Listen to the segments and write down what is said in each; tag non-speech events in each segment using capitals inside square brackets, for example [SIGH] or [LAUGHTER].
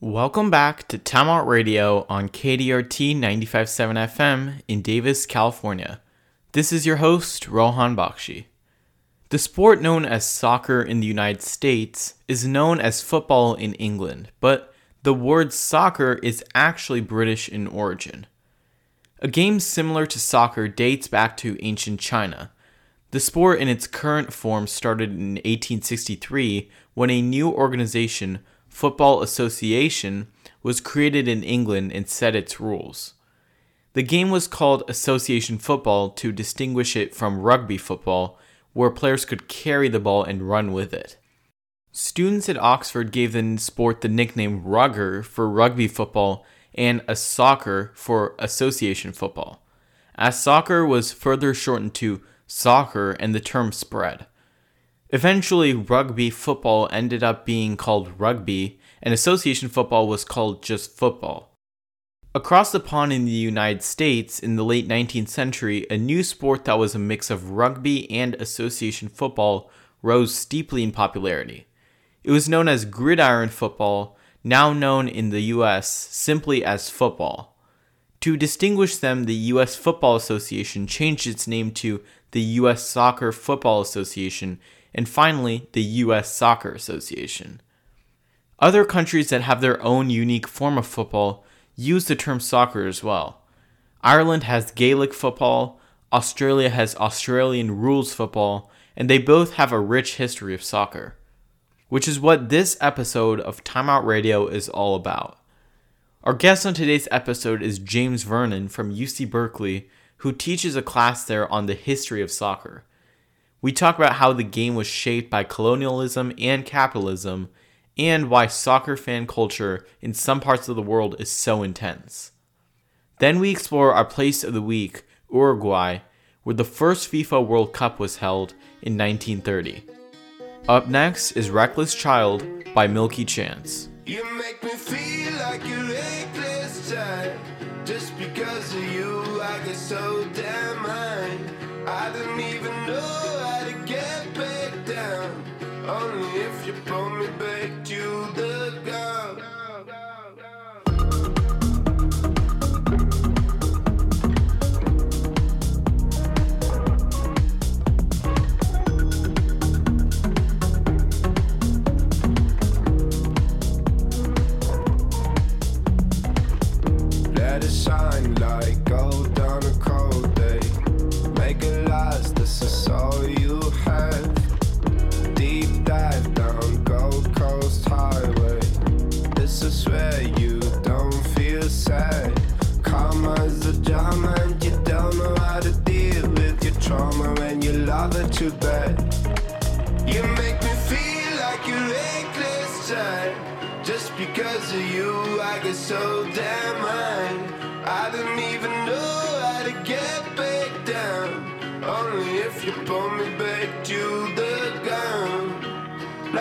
Welcome back to Timeout Radio on KDRT 95.7 FM in Davis, California. This is your host, Rohan Bakshi. The sport known as soccer in the United States is known as football in England, but the word soccer is actually British in origin. A game similar to soccer dates back to ancient China. The sport in its current form started in 1863 when a new organization, Football Association, was created in England and set its rules. The game was called Association Football to distinguish it from rugby football, where players could carry the ball and run with it. Students at Oxford gave the sport the nickname Rugger for rugby football and a soccer for association football, as soccer was further shortened to soccer and the term spread. Eventually, rugby football ended up being called rugby, and association football was called just football. Across the pond in the United States in the late 19th century, a new sport that was a mix of rugby and association football rose steeply in popularity. It was known as gridiron football, now known in the US simply as football. To distinguish them, the US Football Association changed its name to the US Soccer Football Association, and finally, the US Soccer Association. Other countries that have their own unique form of football use the term soccer as well. Ireland has Gaelic football, Australia has Australian rules football, and they both have a rich history of soccer which is what this episode of Timeout Radio is all about. Our guest on today's episode is James Vernon from UC Berkeley, who teaches a class there on the history of soccer. We talk about how the game was shaped by colonialism and capitalism, and why soccer fan culture in some parts of the world is so intense. Then we explore our place of the week, Uruguay, where the first FIFA World Cup was held in 1930. Up next is Reckless Child by Milky Chance. Just because of you, I get so damn high. I don't even know how to get back down. Only if you pull me back to the ground.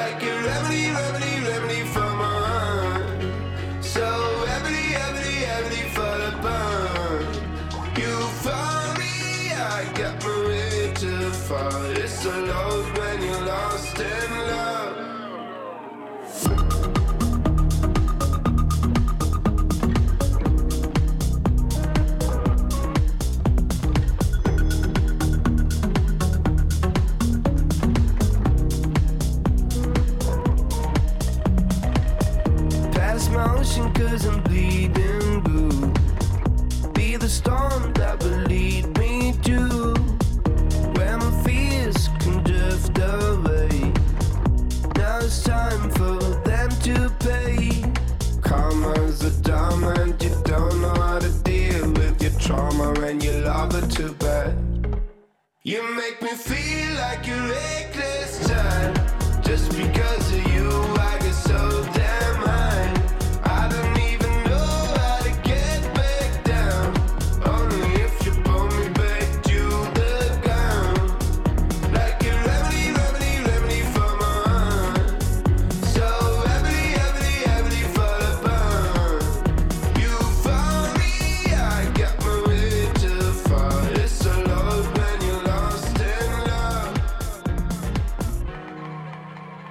Like a remedy, remedy, remedy for my trauma and you love it too bad. You make me feel like a reckless child. Just because of you, I get so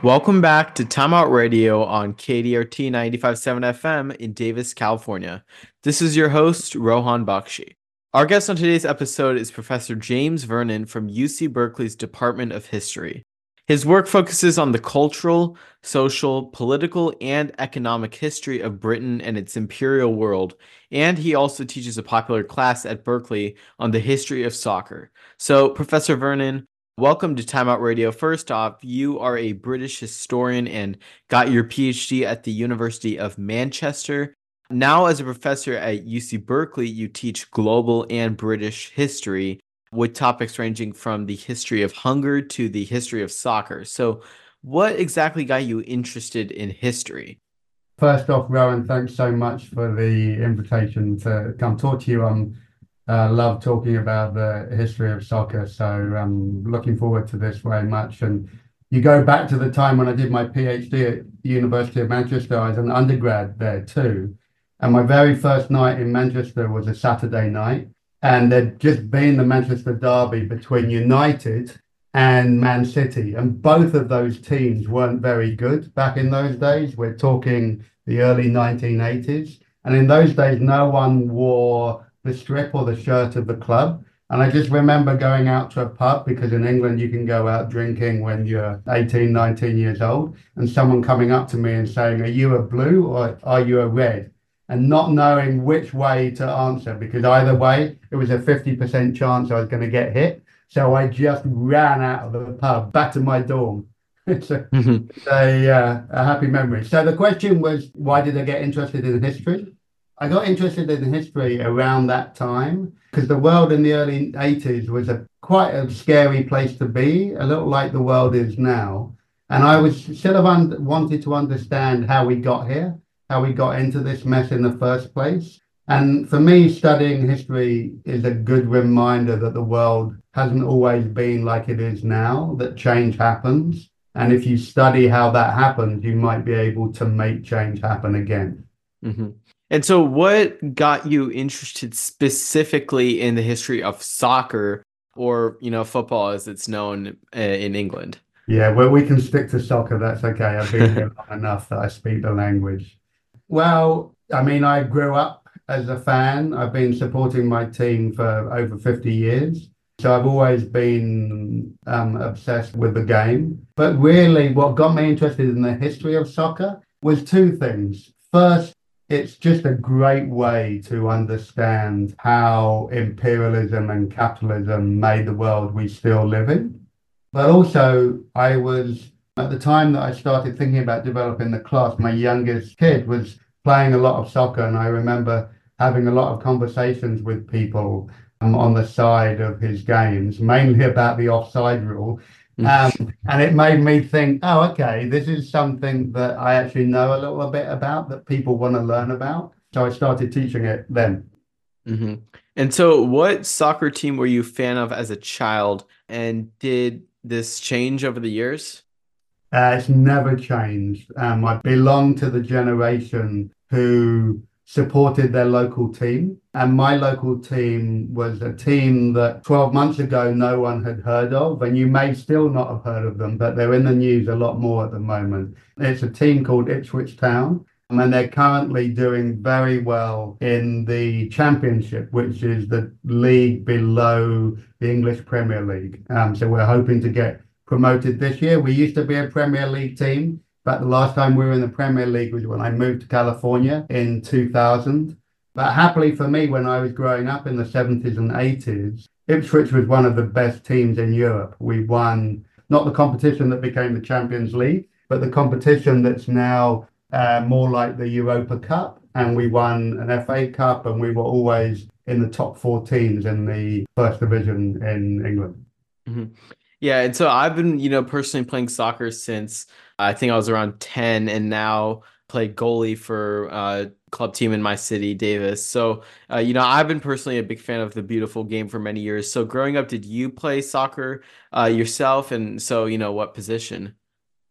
Welcome back to Timeout Radio on KDRT 95.7 FM in Davis, California. This is your host, Rohan Bakshi. Our guest on today's episode is Professor James Vernon from UC Berkeley's Department of History. His work focuses on the cultural, social, political, and economic history of Britain and its imperial world, and he also teaches a popular class at Berkeley on the history of soccer. So, Professor Vernon, Welcome to Timeout Radio. First off, you are a British historian and got your PhD at the University of Manchester. Now, as a professor at UC Berkeley, you teach global and British history with topics ranging from the history of hunger to the history of soccer. So, what exactly got you interested in history? First off, Rohan, thanks so much for the invitation to come talk to you. Uh, love talking about the history of soccer. So I'm um, looking forward to this very much. And you go back to the time when I did my PhD at the University of Manchester. I was an undergrad there too. And my very first night in Manchester was a Saturday night. And there'd just been the Manchester derby between United and Man City. And both of those teams weren't very good back in those days. We're talking the early 1980s. And in those days, no one wore the strip or the shirt of the club. And I just remember going out to a pub because in England you can go out drinking when you're 18, 19 years old, and someone coming up to me and saying, Are you a blue or are you a red? And not knowing which way to answer because either way, it was a 50% chance I was going to get hit. So I just ran out of the pub back to my dorm. it's a, mm-hmm. a, uh, a happy memory. So the question was, why did I get interested in history? I got interested in history around that time because the world in the early 80s was a quite a scary place to be, a little like the world is now. And I was sort of un- wanted to understand how we got here, how we got into this mess in the first place. And for me, studying history is a good reminder that the world hasn't always been like it is now, that change happens. And if you study how that happens, you might be able to make change happen again. Mm-hmm. And so, what got you interested specifically in the history of soccer, or you know, football as it's known uh, in England? Yeah, well, we can stick to soccer. That's okay. I've been here long [LAUGHS] enough that I speak the language. Well, I mean, I grew up as a fan. I've been supporting my team for over 50 years. So I've always been um, obsessed with the game. But really, what got me interested in the history of soccer was two things. First, it's just a great way to understand how imperialism and capitalism made the world we still live in. But also, I was at the time that I started thinking about developing the class, my youngest kid was playing a lot of soccer, and I remember having a lot of conversations with people um, on the side of his games, mainly about the offside rule. Um, and it made me think, oh, okay, this is something that I actually know a little bit about that people want to learn about. So I started teaching it then. Mm-hmm. And so, what soccer team were you a fan of as a child? And did this change over the years? Uh, it's never changed. Um, I belong to the generation who supported their local team. And my local team was a team that 12 months ago no one had heard of, and you may still not have heard of them, but they're in the news a lot more at the moment. It's a team called Ipswich Town. And they're currently doing very well in the championship, which is the league below the English Premier League. Um, so we're hoping to get promoted this year. We used to be a Premier League team, but the last time we were in the Premier League was when I moved to California in 2000. But happily for me, when I was growing up in the 70s and 80s, Ipswich was one of the best teams in Europe. We won not the competition that became the Champions League, but the competition that's now uh, more like the Europa Cup. And we won an FA Cup, and we were always in the top four teams in the first division in England. Mm-hmm. Yeah, and so I've been, you know, personally playing soccer since I think I was around 10 and now play goalie for uh, club team in my city, Davis. So, uh, you know, I've been personally a big fan of the beautiful game for many years. So, growing up, did you play soccer uh, yourself? And so, you know, what position?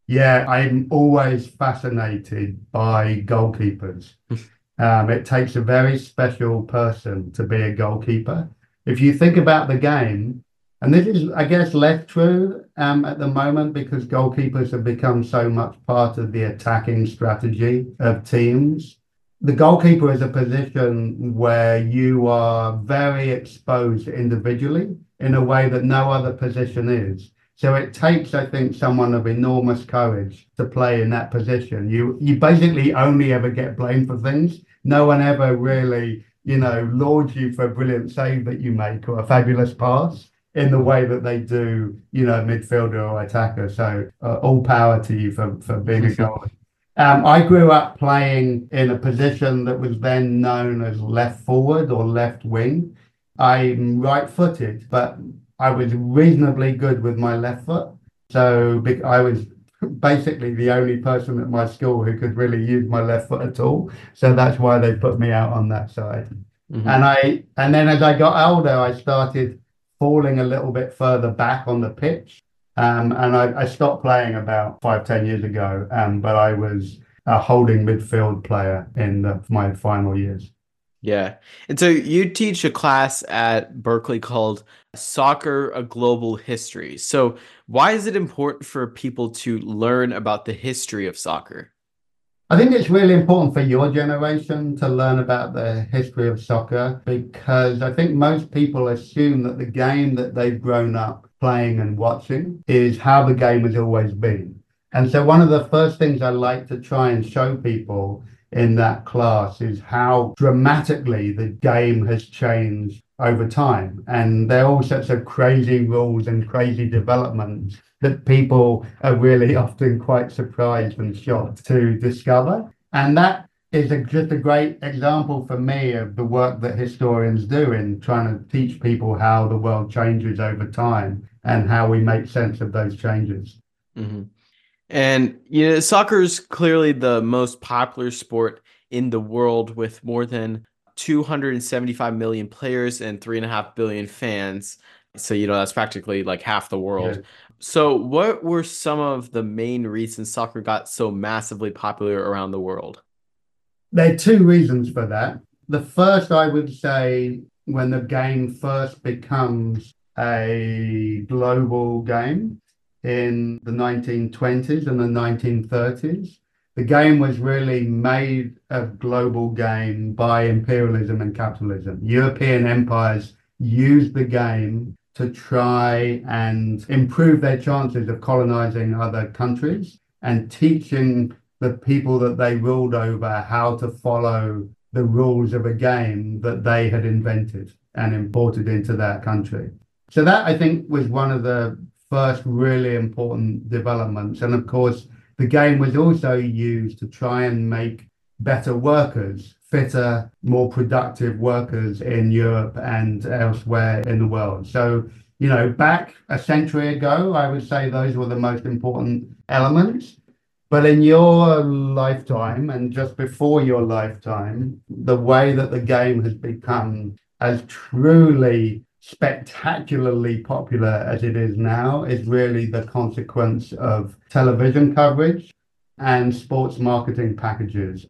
Yeah, I'm always fascinated by goalkeepers. [LAUGHS] um, it takes a very special person to be a goalkeeper. If you think about the game, and this is, I guess, less true um, at the moment because goalkeepers have become so much part of the attacking strategy of teams. The goalkeeper is a position where you are very exposed individually in a way that no other position is. So it takes, I think, someone of enormous courage to play in that position. You you basically only ever get blamed for things. No one ever really, you know, lauds you for a brilliant save that you make or a fabulous pass in the way that they do, you know, midfielder or attacker. So uh, all power to you for for being a [LAUGHS] goalie. Um, I grew up playing in a position that was then known as left forward or left wing. I'm right footed, but I was reasonably good with my left foot. So I was basically the only person at my school who could really use my left foot at all. So that's why they put me out on that side. Mm-hmm. And I and then as I got older, I started falling a little bit further back on the pitch. Um, and I, I, stopped playing about five, ten years ago. Um, but I was a holding midfield player in the, my final years. Yeah. And so you teach a class at Berkeley called Soccer a Global History. So why is it important for people to learn about the history of soccer? I think it's really important for your generation to learn about the history of soccer because I think most people assume that the game that they've grown up playing and watching is how the game has always been. And so one of the first things I like to try and show people in that class is how dramatically the game has changed over time. And there are all sorts of crazy rules and crazy developments that people are really [LAUGHS] often quite surprised and shocked to discover. And that is a, just a great example for me of the work that historians do in trying to teach people how the world changes over time and how we make sense of those changes. Mm-hmm. And you know, soccer is clearly the most popular sport in the world with more than 275 million players and three and a half billion fans. So, you know, that's practically like half the world. Yeah. So, what were some of the main reasons soccer got so massively popular around the world? There are two reasons for that. The first, I would say, when the game first becomes a global game, in the 1920s and the 1930s. The game was really made a global game by imperialism and capitalism. European empires used the game to try and improve their chances of colonizing other countries and teaching the people that they ruled over how to follow the rules of a game that they had invented and imported into that country. So that I think was one of the first really important developments. And of course, the game was also used to try and make better workers, fitter, more productive workers in Europe and elsewhere in the world. So, you know, back a century ago, I would say those were the most important elements. But in your lifetime and just before your lifetime, the way that the game has become as truly spectacularly popular as it is now is really the consequence of television coverage and sports marketing packages.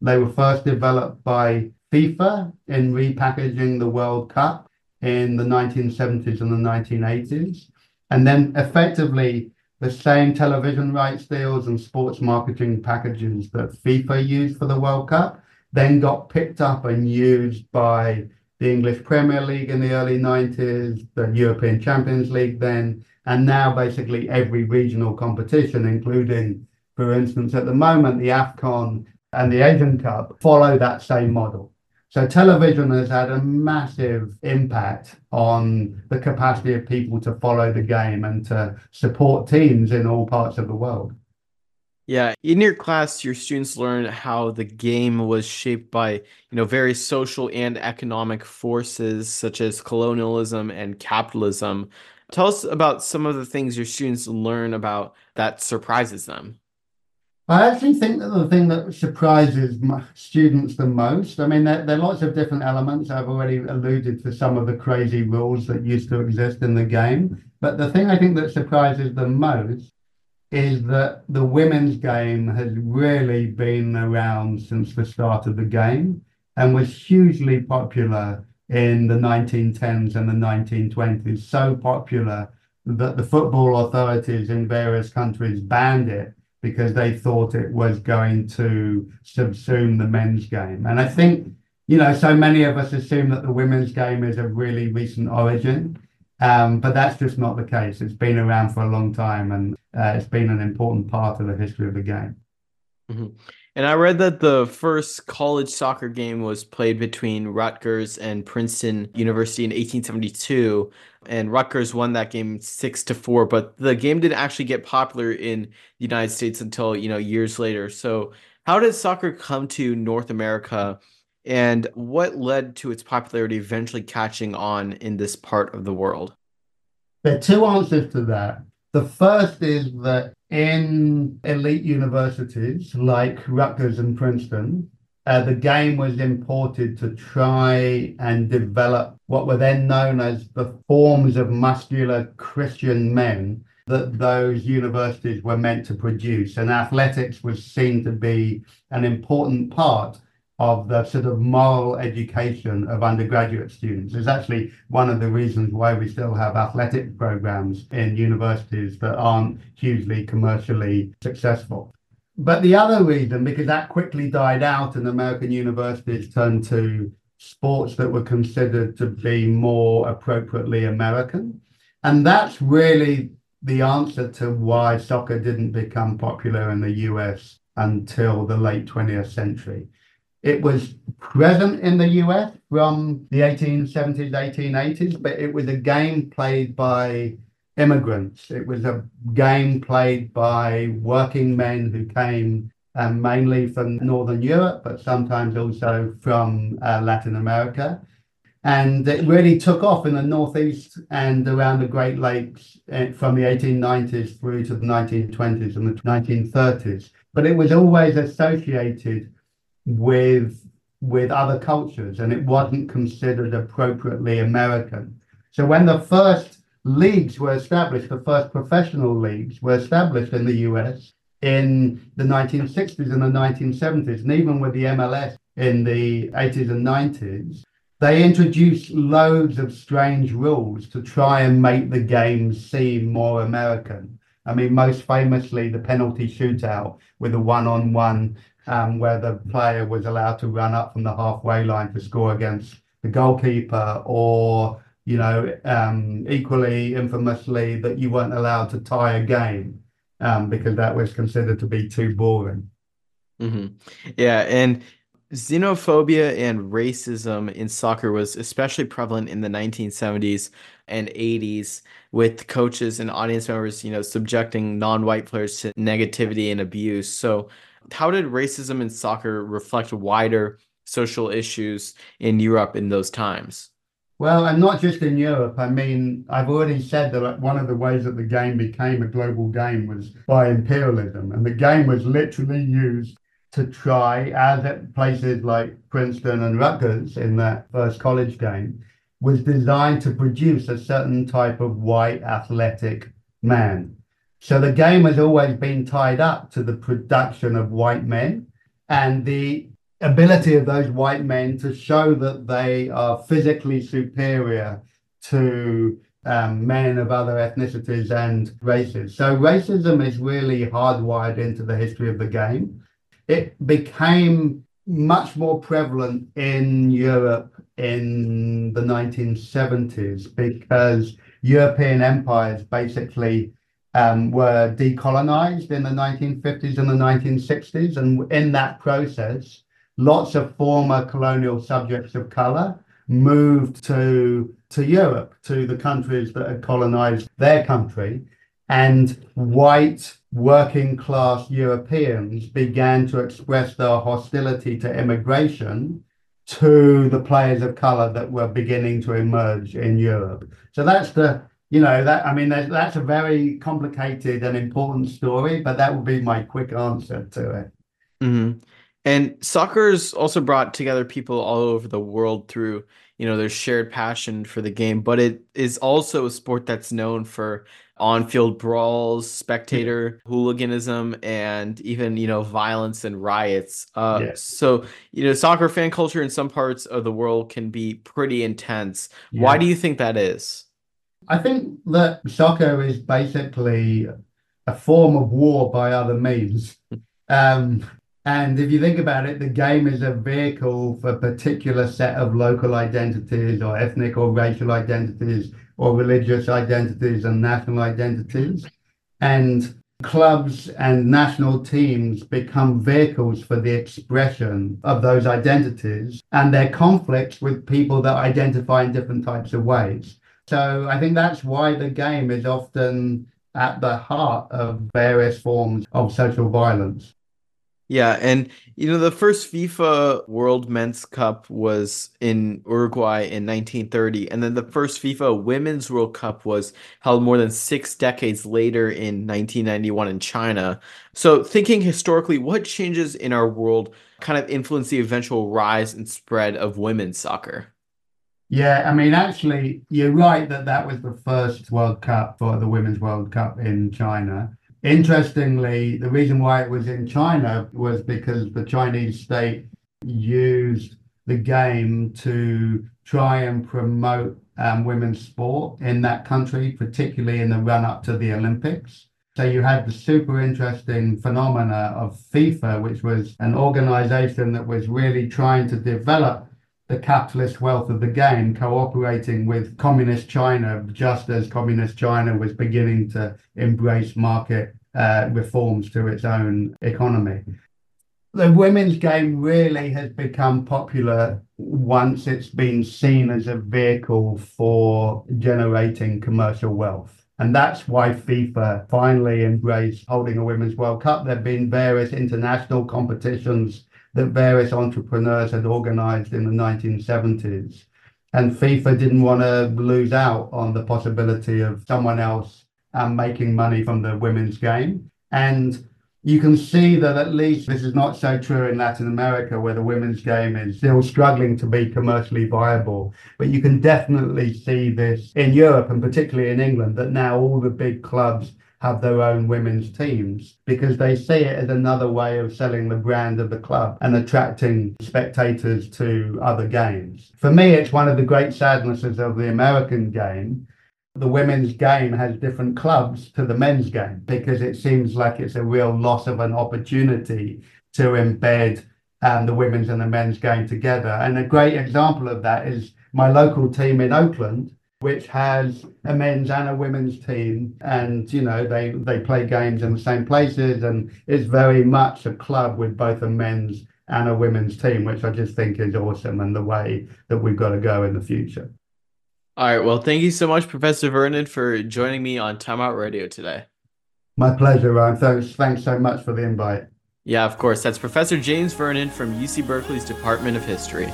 They were first developed by FIFA in repackaging the World Cup in the 1970s and the 1980s. And then effectively, the same television rights deals and sports marketing packages that FIFA used for the World Cup then got picked up and used by the English Premier League in the early 90s, the European Champions League then, and now basically every regional competition, including, for instance, at the moment, the AFCON and the Asian Cup, follow that same model. So television has had a massive impact on the capacity of people to follow the game and to support teams in all parts of the world. Yeah, in your class, your students learn how the game was shaped by, you know, various social and economic forces such as colonialism and capitalism. Tell us about some of the things your students learn about that surprises them. I actually think that the thing that surprises my students the most, I mean, there, there, are lots of different elements. I've already alluded to some of the crazy rules that used to exist in the game. But the thing I think that surprises them most is that the women's game has really been around since the start of the game and was hugely popular in the 1910s and the 1920s. So popular that the football authorities in various countries banned it because they thought it was going to subsume the men's game. And I think, you know, so many of us assume that the women's game is a really recent origin. Um, but that's just not the case. It's been around for a long time and uh, it's been an important part of the history of the game. Mm-hmm. And I read that the first college soccer game was played between Rutgers and Princeton University in 1872, and Rutgers won that game six to four. But the game didn't actually get popular in the United States until you know years later. So, how did soccer come to North America, and what led to its popularity eventually catching on in this part of the world? There are two answers to that. The first is that in elite universities like Rutgers and Princeton, uh, the game was imported to try and develop what were then known as the forms of muscular Christian men that those universities were meant to produce. And athletics was seen to be an important part of the sort of moral education of undergraduate students. is actually one of the reasons why we still have athletic programs in universities that aren't hugely commercially successful. But the other reason, because that quickly died out and American universities turned to sports that were considered to be more appropriately American. And that's really the answer to why soccer didn't become popular in the US until the late 20th century. It was present in the US from the 1870s, 1880s, but it was a game played by immigrants. It was a game played by working men who came um, mainly from Northern Europe, but sometimes also from uh, Latin America. And it really took off in the Northeast and around the Great Lakes eh, from the 1890s through to the 1920s and the 1930s. But it was always associated with with other cultures and it wasn't considered appropriately American. So when the first leagues were established, the first professional leagues were established in the US in the 1960s and the 1970s, and even with the MLS in the 80s and 90s, they introduced loads of strange rules to try and make the game seem more American. I mean, most famously, the penalty shootout with a one on one um, where the player was allowed to run up from the halfway line to score against the goalkeeper, or you know, um, equally infamously that you weren't allowed to tie a game um, because that was considered to be too boring. Mm-hmm. Yeah, and xenophobia and racism in soccer was especially prevalent in the 1970s and 80s with coaches and audience members, you know, subjecting non-white players to negativity and abuse. So how did racism in soccer reflect wider social issues in Europe in those times? Well, and not just in Europe. I mean, I've already said that one of the ways that the game became a global game was by imperialism. And the game was literally used to try, as at places like Princeton and Rutgers in that first college game, was designed to produce a certain type of white athletic man. So the game has always been tied up to the production of white men and the ability of those white men to show that they are physically superior to um, men of other ethnicities and races. So racism is really hardwired into the history of the game. It became much more prevalent in Europe in the 1970s because European empires basically Um, were decolonized in the 1950s and the 1960s. And in that process, lots of former colonial subjects of color moved to, to Europe, to the countries that had colonized their country. And white working class Europeans began to express their hostility to immigration to the players of color that were beginning to emerge in Europe. So that's the you know that I mean that's a very complicated and important story, but that would be my quick answer to it. Mm-hmm. And soccer's also brought together people all over the world through you know their shared passion for the game, but it is also a sport that's known for on-field brawls, spectator hooliganism, and even you know violence and riots. Uh, yes. So you know soccer fan culture in some parts of the world can be pretty intense. Yeah. Why do you think that is? I think that soccer is basically a form of war by other means. Um, and if you think about it, the game is a vehicle for a particular set of local identities or ethnic or racial identities or religious identities and national identities. And clubs and national teams become vehicles for the expression of those identities and their conflicts with people that identify in different types of ways. So I think that's why the game is often at the heart of various forms of social violence. Yeah, and you know the first FIFA World Men's Cup was in Uruguay in 1930, and then the first FIFA Women's World Cup was held more than 6 decades later in 1991 in China. So, thinking historically, what changes in our world kind of influenced the eventual rise and spread of women's soccer? Yeah, I mean, actually, you're right that that was the first World Cup for the Women's World Cup in China. Interestingly, the reason why it was in China was because the Chinese state used the game to try and promote um, women's sport in that country, particularly in the run up to the Olympics. So you had the super interesting phenomena of FIFA, which was an organization that was really trying to develop the capitalist wealth of the game, cooperating with communist China, just as communist China was beginning to embrace market uh, reforms to its own economy. The women's game really has become popular once it's been seen as a vehicle for generating commercial wealth. And that's why FIFA finally embraced holding a Women's World Cup. There have been various international competitions that various entrepreneurs had organized in the 1970s. And FIFA didn't want to lose out on the possibility of someone else um, making money from the women's game. And you can see that at least this is not so true in Latin America, where the women's game is still struggling to be commercially viable. But you can definitely see this in Europe and particularly in England, that now all the big clubs have their own women's teams because they see it as another way of selling the brand of the club and attracting spectators to other games. For me, it's one of the great sadnesses of the American game. The women's game has different clubs to the men's game because it seems like it's a real loss of an opportunity to embed um, the women's and the men's game together. And a great example of that is my local team in Oakland which has a men's and a women's team. And you know they they play games in the same places. And it's very much a club with both a men's and a women's team which i just think is awesome and the way that we've got to go in the future. All right. Well thank you so much professor vernon for joining me on timeout radio today. My pleasure ryan. Thanks thanks so much for the invite. Yeah of course. That's professor james vernon from uc berkeley's department of history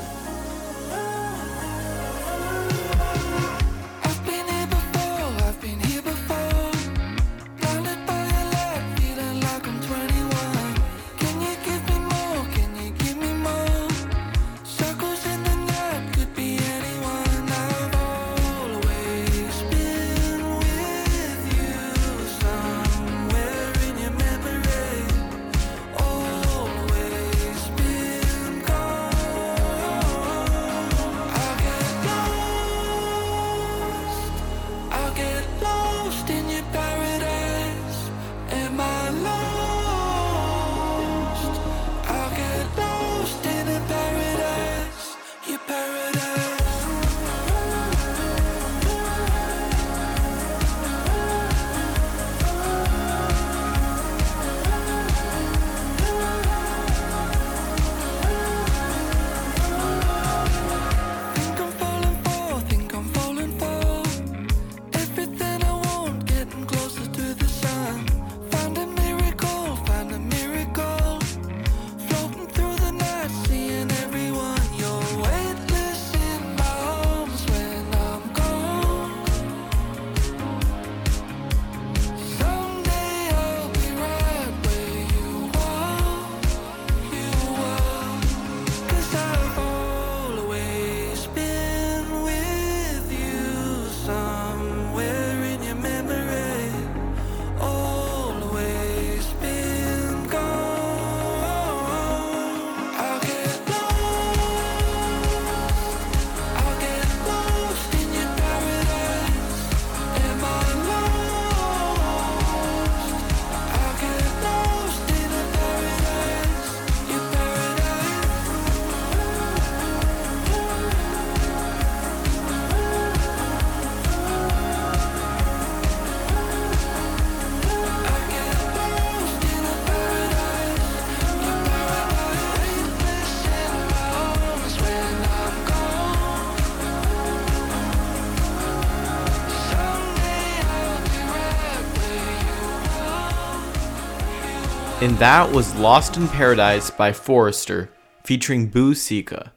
And that was Lost in Paradise by Forrester, featuring Boo Sika.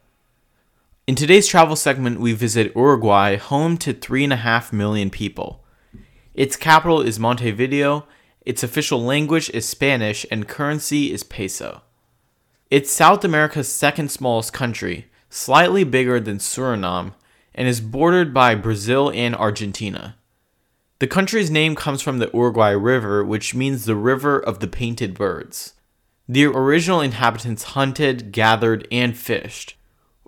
In today's travel segment, we visit Uruguay, home to 3.5 million people. Its capital is Montevideo, its official language is Spanish, and currency is peso. It's South America's second smallest country, slightly bigger than Suriname, and is bordered by Brazil and Argentina. The country's name comes from the Uruguay River, which means the river of the painted birds. The original inhabitants hunted, gathered, and fished.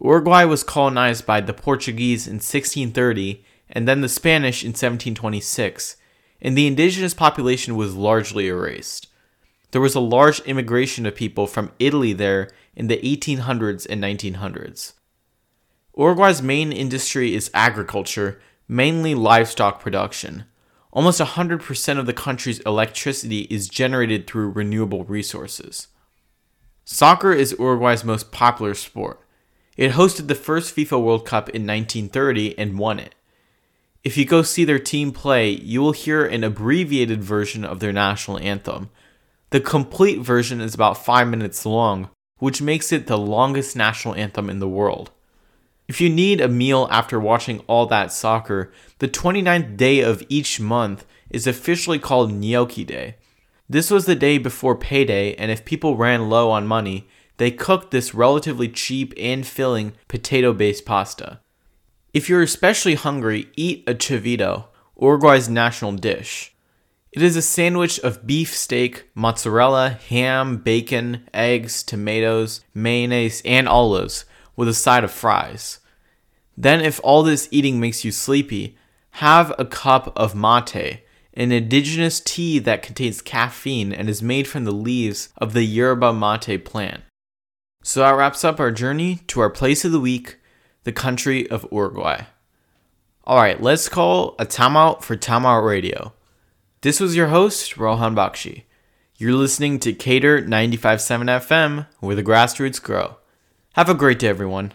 Uruguay was colonized by the Portuguese in 1630 and then the Spanish in 1726, and the indigenous population was largely erased. There was a large immigration of people from Italy there in the 1800s and 1900s. Uruguay's main industry is agriculture, mainly livestock production. Almost 100% of the country's electricity is generated through renewable resources. Soccer is Uruguay's most popular sport. It hosted the first FIFA World Cup in 1930 and won it. If you go see their team play, you will hear an abbreviated version of their national anthem. The complete version is about 5 minutes long, which makes it the longest national anthem in the world. If you need a meal after watching all that soccer, the 29th day of each month is officially called Gnocchi Day. This was the day before payday, and if people ran low on money, they cooked this relatively cheap and filling potato based pasta. If you're especially hungry, eat a chivito, Uruguay's national dish. It is a sandwich of beef steak, mozzarella, ham, bacon, eggs, tomatoes, mayonnaise, and olives with a side of fries. Then, if all this eating makes you sleepy, have a cup of mate, an indigenous tea that contains caffeine and is made from the leaves of the yerba mate plant. So that wraps up our journey to our place of the week, the country of Uruguay. Alright, let's call a timeout for Timeout Radio. This was your host, Rohan Bakshi. You're listening to KDRT 95.7 FM, where the grassroots grow. Have a great day, everyone.